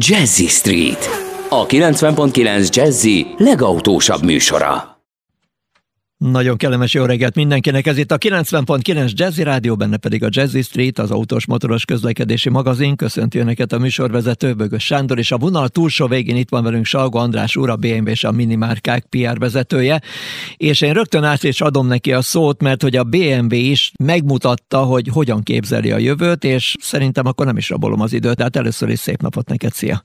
Jazzy Street, a 90.9 Jazzy legautósabb műsora. Nagyon kellemes jó reggelt mindenkinek, ez itt a 90.9 Jazzy Rádió, benne pedig a Jazzy Street, az autós motoros közlekedési magazin. Köszönti Önöket a műsorvezető Bögös Sándor, és a vonal túlsó végén itt van velünk Salgo András úr, a BMW és a Minimárkák PR vezetője. És én rögtön át is adom neki a szót, mert hogy a BMW is megmutatta, hogy hogyan képzeli a jövőt, és szerintem akkor nem is rabolom az időt, tehát először is szép napot neked, szia!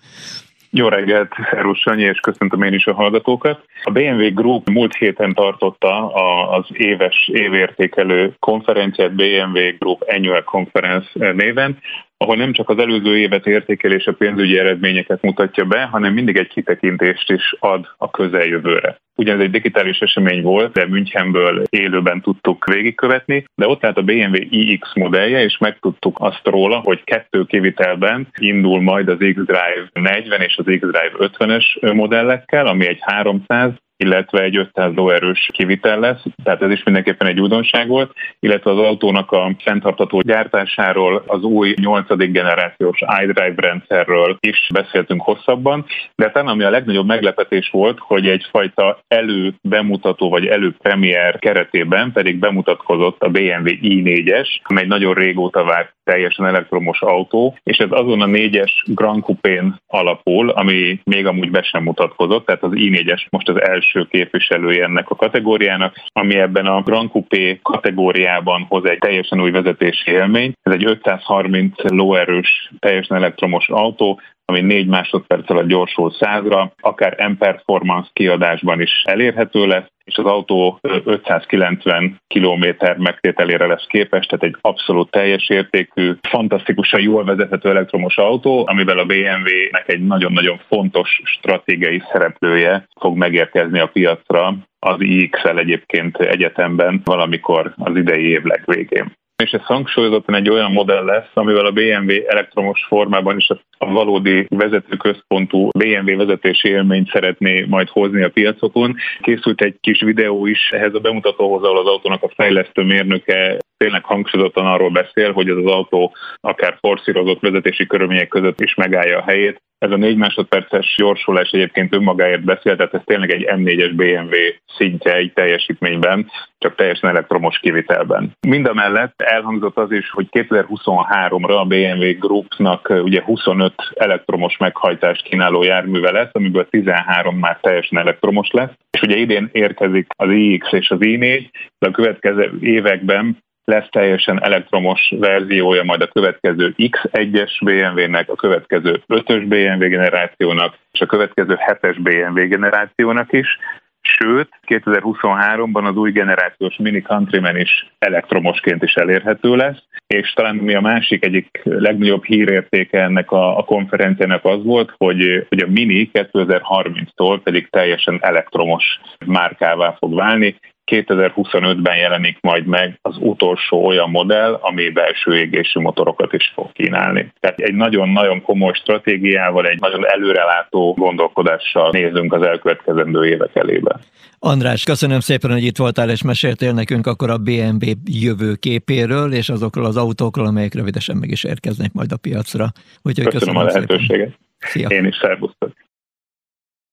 Jó reggelt, Szerus Sanyi, és köszöntöm én is a hallgatókat. A BMW Group múlt héten tartotta az éves évértékelő konferenciát BMW Group Annual Conference néven, ahol nem csak az előző évet értékelés a pénzügyi eredményeket mutatja be, hanem mindig egy kitekintést is ad a közeljövőre. Ugyanez egy digitális esemény volt, de Münchenből élőben tudtuk végigkövetni, de ott állt a BMW iX modellje, és megtudtuk azt róla, hogy kettő kivitelben indul majd az X-Drive 40 és az X-Drive 50-es modellekkel, ami egy 300 illetve egy 500 lóerős kivitel lesz, tehát ez is mindenképpen egy újdonság volt, illetve az autónak a fenntartató gyártásáról, az új 8. generációs iDrive rendszerről is beszéltünk hosszabban, de talán ami a legnagyobb meglepetés volt, hogy egyfajta elő bemutató vagy előpremier keretében pedig bemutatkozott a BMW i4-es, amely nagyon régóta várt teljesen elektromos autó, és ez azon a 4-es Grand Coupé-n alapul, ami még amúgy be sem mutatkozott, tehát az i4-es most az első első képviselője ennek a kategóriának, ami ebben a Grand Coupé kategóriában hoz egy teljesen új vezetési élmény. Ez egy 530 lóerős, teljesen elektromos autó, ami 4 másodperc alatt gyorsul 100-ra, akár M-Performance kiadásban is elérhető lesz, és az autó 590 km megtételére lesz képes, tehát egy abszolút teljes értékű, fantasztikusan jól vezethető elektromos autó, amivel a BMW-nek egy nagyon-nagyon fontos stratégiai szereplője fog megérkezni a piacra az iX-el egyébként egyetemben valamikor az idei év legvégén és ez hangsúlyozottan egy olyan modell lesz, amivel a BMW elektromos formában is a valódi vezetőközpontú BMW vezetési élményt szeretné majd hozni a piacokon. Készült egy kis videó is ehhez a bemutatóhoz, ahol az autónak a fejlesztő mérnöke tényleg hangsúlyozottan arról beszél, hogy ez az autó akár forszírozott vezetési körülmények között is megállja a helyét. Ez a 4 másodperces gyorsulás egyébként önmagáért beszél, tehát ez tényleg egy M4-es BMW szintje egy teljesítményben, csak teljesen elektromos kivitelben. Mind a mellett elhangzott az is, hogy 2023-ra a BMW Groupnak ugye 25 elektromos meghajtást kínáló járműve lesz, amiből 13 már teljesen elektromos lesz, és ugye idén érkezik az iX és az i4, de a következő években lesz teljesen elektromos verziója majd a következő X1-es BMW-nek, a következő 5-ös BMW generációnak, és a következő 7-es BMW generációnak is. Sőt, 2023-ban az új generációs Mini Countryman is elektromosként is elérhető lesz, és talán mi a másik egyik legnagyobb hírértéke ennek a, a konferenciának az volt, hogy, hogy a Mini 2030-tól pedig teljesen elektromos márkává fog válni, 2025-ben jelenik majd meg az utolsó olyan modell, ami belső égésű motorokat is fog kínálni. Tehát egy nagyon-nagyon komoly stratégiával, egy nagyon előrelátó gondolkodással nézünk az elkövetkezendő évek elébe. András, köszönöm szépen, hogy itt voltál és meséltél nekünk akkor a BMW jövőképéről és azokról az autókról, amelyek rövidesen meg is érkeznek majd a piacra. Úgyhogy köszönöm, köszönöm a lehetőséget. Szia. Én is szervusztok.